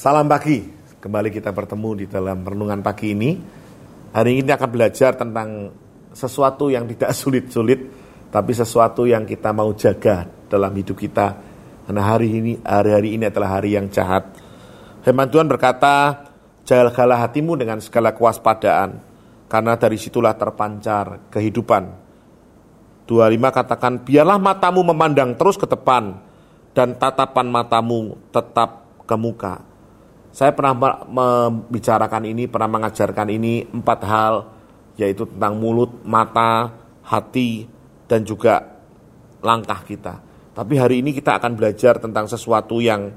Salam pagi, kembali kita bertemu di dalam renungan pagi ini. Hari ini akan belajar tentang sesuatu yang tidak sulit-sulit, tapi sesuatu yang kita mau jaga dalam hidup kita. Karena hari ini, hari-hari ini adalah hari yang jahat. Firman Tuhan berkata, jagalah hatimu dengan segala kewaspadaan, karena dari situlah terpancar kehidupan. 25 katakan, biarlah matamu memandang terus ke depan, dan tatapan matamu tetap ke muka saya pernah membicarakan ini, pernah mengajarkan ini empat hal, yaitu tentang mulut, mata, hati, dan juga langkah kita. Tapi hari ini kita akan belajar tentang sesuatu yang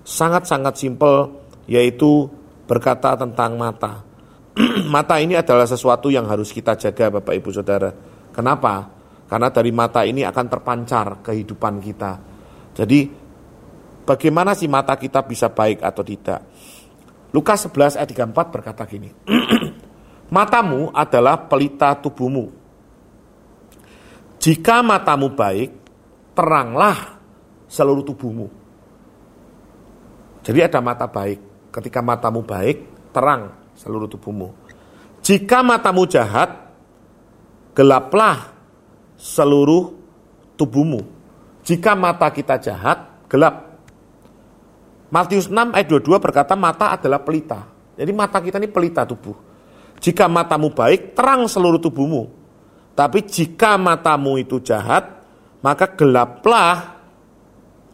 sangat-sangat simpel, yaitu berkata tentang mata. mata ini adalah sesuatu yang harus kita jaga, Bapak Ibu Saudara. Kenapa? Karena dari mata ini akan terpancar kehidupan kita. Jadi bagaimana sih mata kita bisa baik atau tidak. Lukas 11 ayat 34 berkata gini, Matamu adalah pelita tubuhmu. Jika matamu baik, teranglah seluruh tubuhmu. Jadi ada mata baik. Ketika matamu baik, terang seluruh tubuhmu. Jika matamu jahat, gelaplah seluruh tubuhmu. Jika mata kita jahat, gelap Matius 6 ayat 22 berkata mata adalah pelita. Jadi mata kita ini pelita tubuh. Jika matamu baik, terang seluruh tubuhmu. Tapi jika matamu itu jahat, maka gelaplah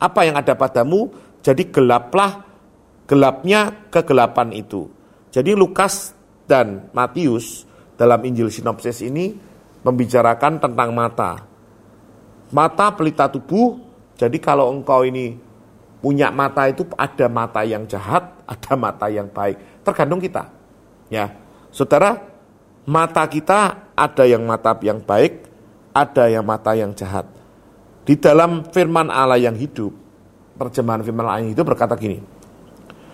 apa yang ada padamu, jadi gelaplah gelapnya kegelapan itu. Jadi Lukas dan Matius dalam Injil sinopsis ini membicarakan tentang mata. Mata pelita tubuh, jadi kalau engkau ini punya mata itu ada mata yang jahat, ada mata yang baik. Tergantung kita. Ya. Saudara, mata kita ada yang mata yang baik, ada yang mata yang jahat. Di dalam firman Allah yang hidup, terjemahan firman Allah yang hidup berkata gini,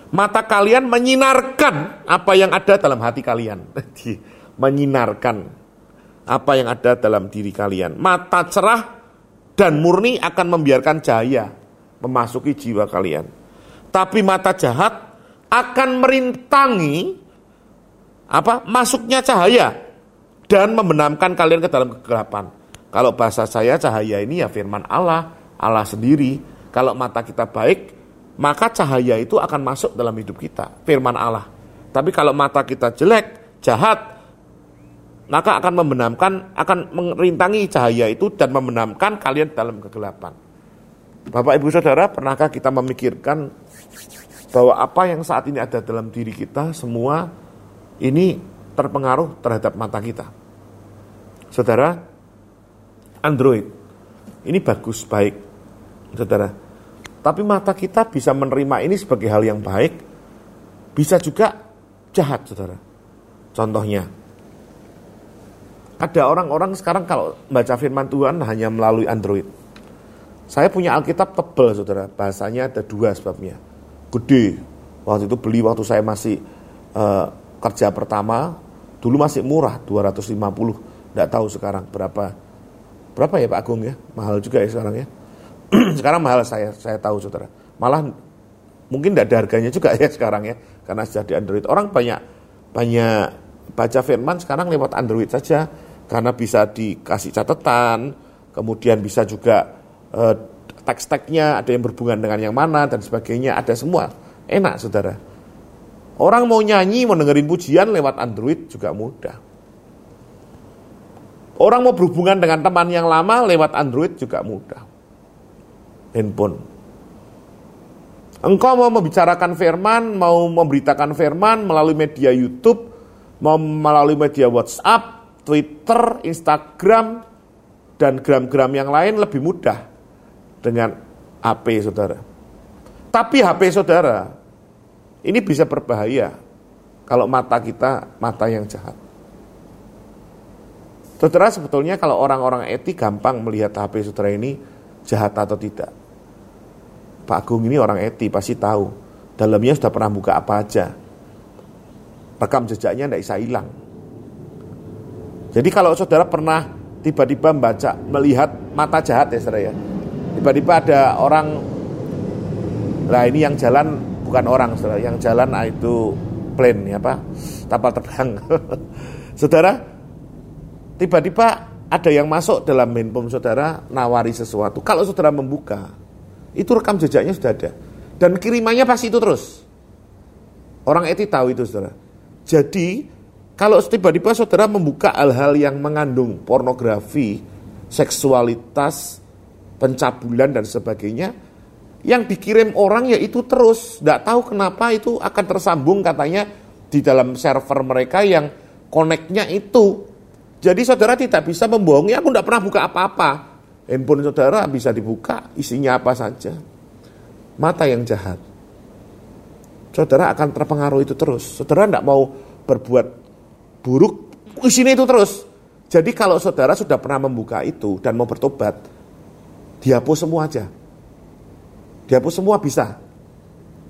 mata kalian menyinarkan apa yang ada dalam hati kalian. menyinarkan apa yang ada dalam diri kalian. Mata cerah dan murni akan membiarkan cahaya memasuki jiwa kalian. Tapi mata jahat akan merintangi apa? Masuknya cahaya dan membenamkan kalian ke dalam kegelapan. Kalau bahasa saya cahaya ini ya firman Allah, Allah sendiri. Kalau mata kita baik, maka cahaya itu akan masuk dalam hidup kita, firman Allah. Tapi kalau mata kita jelek, jahat, maka akan membenamkan, akan merintangi cahaya itu dan membenamkan kalian dalam kegelapan. Bapak Ibu Saudara, pernahkah kita memikirkan bahwa apa yang saat ini ada dalam diri kita semua ini terpengaruh terhadap mata kita? Saudara, Android ini bagus, baik, saudara. Tapi mata kita bisa menerima ini sebagai hal yang baik, bisa juga jahat, saudara. Contohnya, ada orang-orang sekarang kalau baca firman Tuhan hanya melalui Android. Saya punya Alkitab tebel saudara, bahasanya ada dua sebabnya. Gede, waktu itu beli waktu saya masih uh, kerja pertama, dulu masih murah, 250. Tidak tahu sekarang berapa. Berapa ya Pak Agung ya? Mahal juga ya sekarang ya. sekarang mahal saya, saya tahu saudara. Malah mungkin tidak ada harganya juga ya sekarang ya, karena sudah di Android. Orang banyak banyak baca firman sekarang lewat Android saja, karena bisa dikasih catatan, kemudian bisa juga uh, teks-teksnya ada yang berhubungan dengan yang mana dan sebagainya. Ada semua. Enak saudara. Orang mau nyanyi mau dengerin pujian lewat Android juga mudah. Orang mau berhubungan dengan teman yang lama lewat Android juga mudah. Handphone. Engkau mau membicarakan firman mau memberitakan firman melalui media YouTube mau melalui media WhatsApp Twitter, Instagram, dan gram-gram yang lain lebih mudah dengan HP saudara. Tapi HP saudara ini bisa berbahaya kalau mata kita mata yang jahat. Saudara sebetulnya kalau orang-orang etik gampang melihat HP saudara ini jahat atau tidak. Pak Agung ini orang etik pasti tahu. Dalamnya sudah pernah buka apa aja. Rekam jejaknya tidak bisa hilang. Jadi kalau saudara pernah tiba-tiba membaca, melihat mata jahat ya saudara ya tiba-tiba ada orang lah ini yang jalan bukan orang saudara yang jalan itu plane ya apa? Kapal terbang. Saudara tiba-tiba ada yang masuk dalam handphone saudara nawari sesuatu. Kalau saudara membuka itu rekam jejaknya sudah ada. Dan kirimannya pasti itu terus. Orang eti tahu itu saudara. Jadi kalau tiba-tiba saudara membuka hal-hal yang mengandung pornografi seksualitas pencabulan dan sebagainya yang dikirim orang ya itu terus. Tidak tahu kenapa itu akan tersambung katanya di dalam server mereka yang koneknya itu. Jadi saudara tidak bisa membohongi aku tidak pernah buka apa-apa. Handphone saudara bisa dibuka isinya apa saja. Mata yang jahat. Saudara akan terpengaruh itu terus. Saudara tidak mau berbuat buruk isinya itu terus. Jadi kalau saudara sudah pernah membuka itu dan mau bertobat dihapus semua aja Dihapus semua bisa.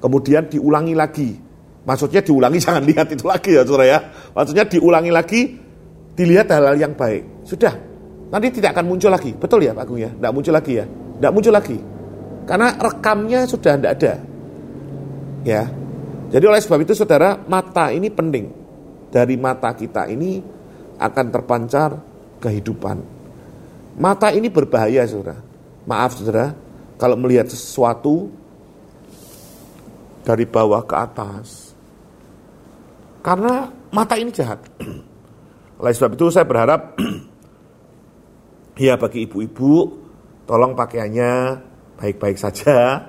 Kemudian diulangi lagi. Maksudnya diulangi jangan lihat itu lagi ya saudara ya. Maksudnya diulangi lagi, dilihat hal-hal yang baik. Sudah, nanti tidak akan muncul lagi. Betul ya Pak Agung ya? Tidak muncul lagi ya? Tidak muncul lagi. Karena rekamnya sudah tidak ada. Ya. Jadi oleh sebab itu saudara, mata ini penting. Dari mata kita ini akan terpancar kehidupan. Mata ini berbahaya saudara. Maaf saudara, kalau melihat sesuatu dari bawah ke atas. Karena mata ini jahat. Oleh sebab itu saya berharap ya bagi ibu-ibu tolong pakaiannya baik-baik saja.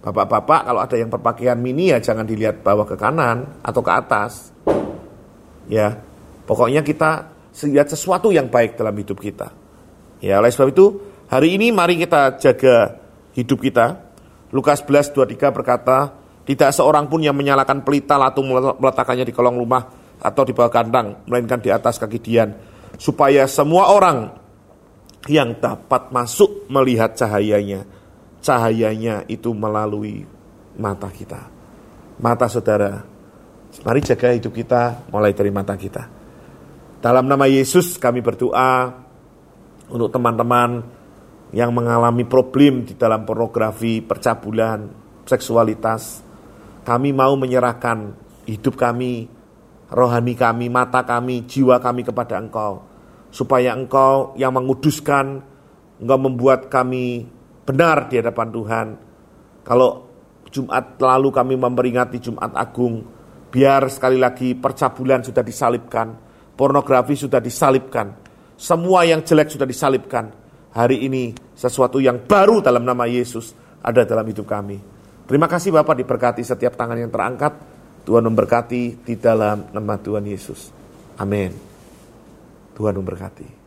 Bapak-bapak kalau ada yang berpakaian mini ya jangan dilihat bawah ke kanan atau ke atas. Ya, pokoknya kita lihat sesuatu yang baik dalam hidup kita. Ya, oleh sebab itu hari ini mari kita jaga hidup kita. Lukas 11, 23 berkata, tidak seorang pun yang menyalakan pelita lalu meletakkannya di kolong rumah atau di bawah kandang, melainkan di atas kaki Dian, supaya semua orang yang dapat masuk melihat cahayanya, cahayanya itu melalui mata kita. Mata saudara, mari jaga hidup kita mulai dari mata kita. Dalam nama Yesus kami berdoa untuk teman-teman yang mengalami problem di dalam pornografi, percabulan, seksualitas. Kami mau menyerahkan hidup kami, rohani kami, mata kami, jiwa kami kepada Engkau. Supaya Engkau yang menguduskan, Engkau membuat kami benar di hadapan Tuhan. Kalau Jumat lalu kami memperingati Jumat Agung, biar sekali lagi percabulan sudah disalibkan, pornografi sudah disalibkan, semua yang jelek sudah disalibkan, hari ini sesuatu yang baru dalam nama Yesus ada dalam hidup kami. Terima kasih Bapak diberkati setiap tangan yang terangkat. Tuhan memberkati di dalam nama Tuhan Yesus. Amin. Tuhan memberkati.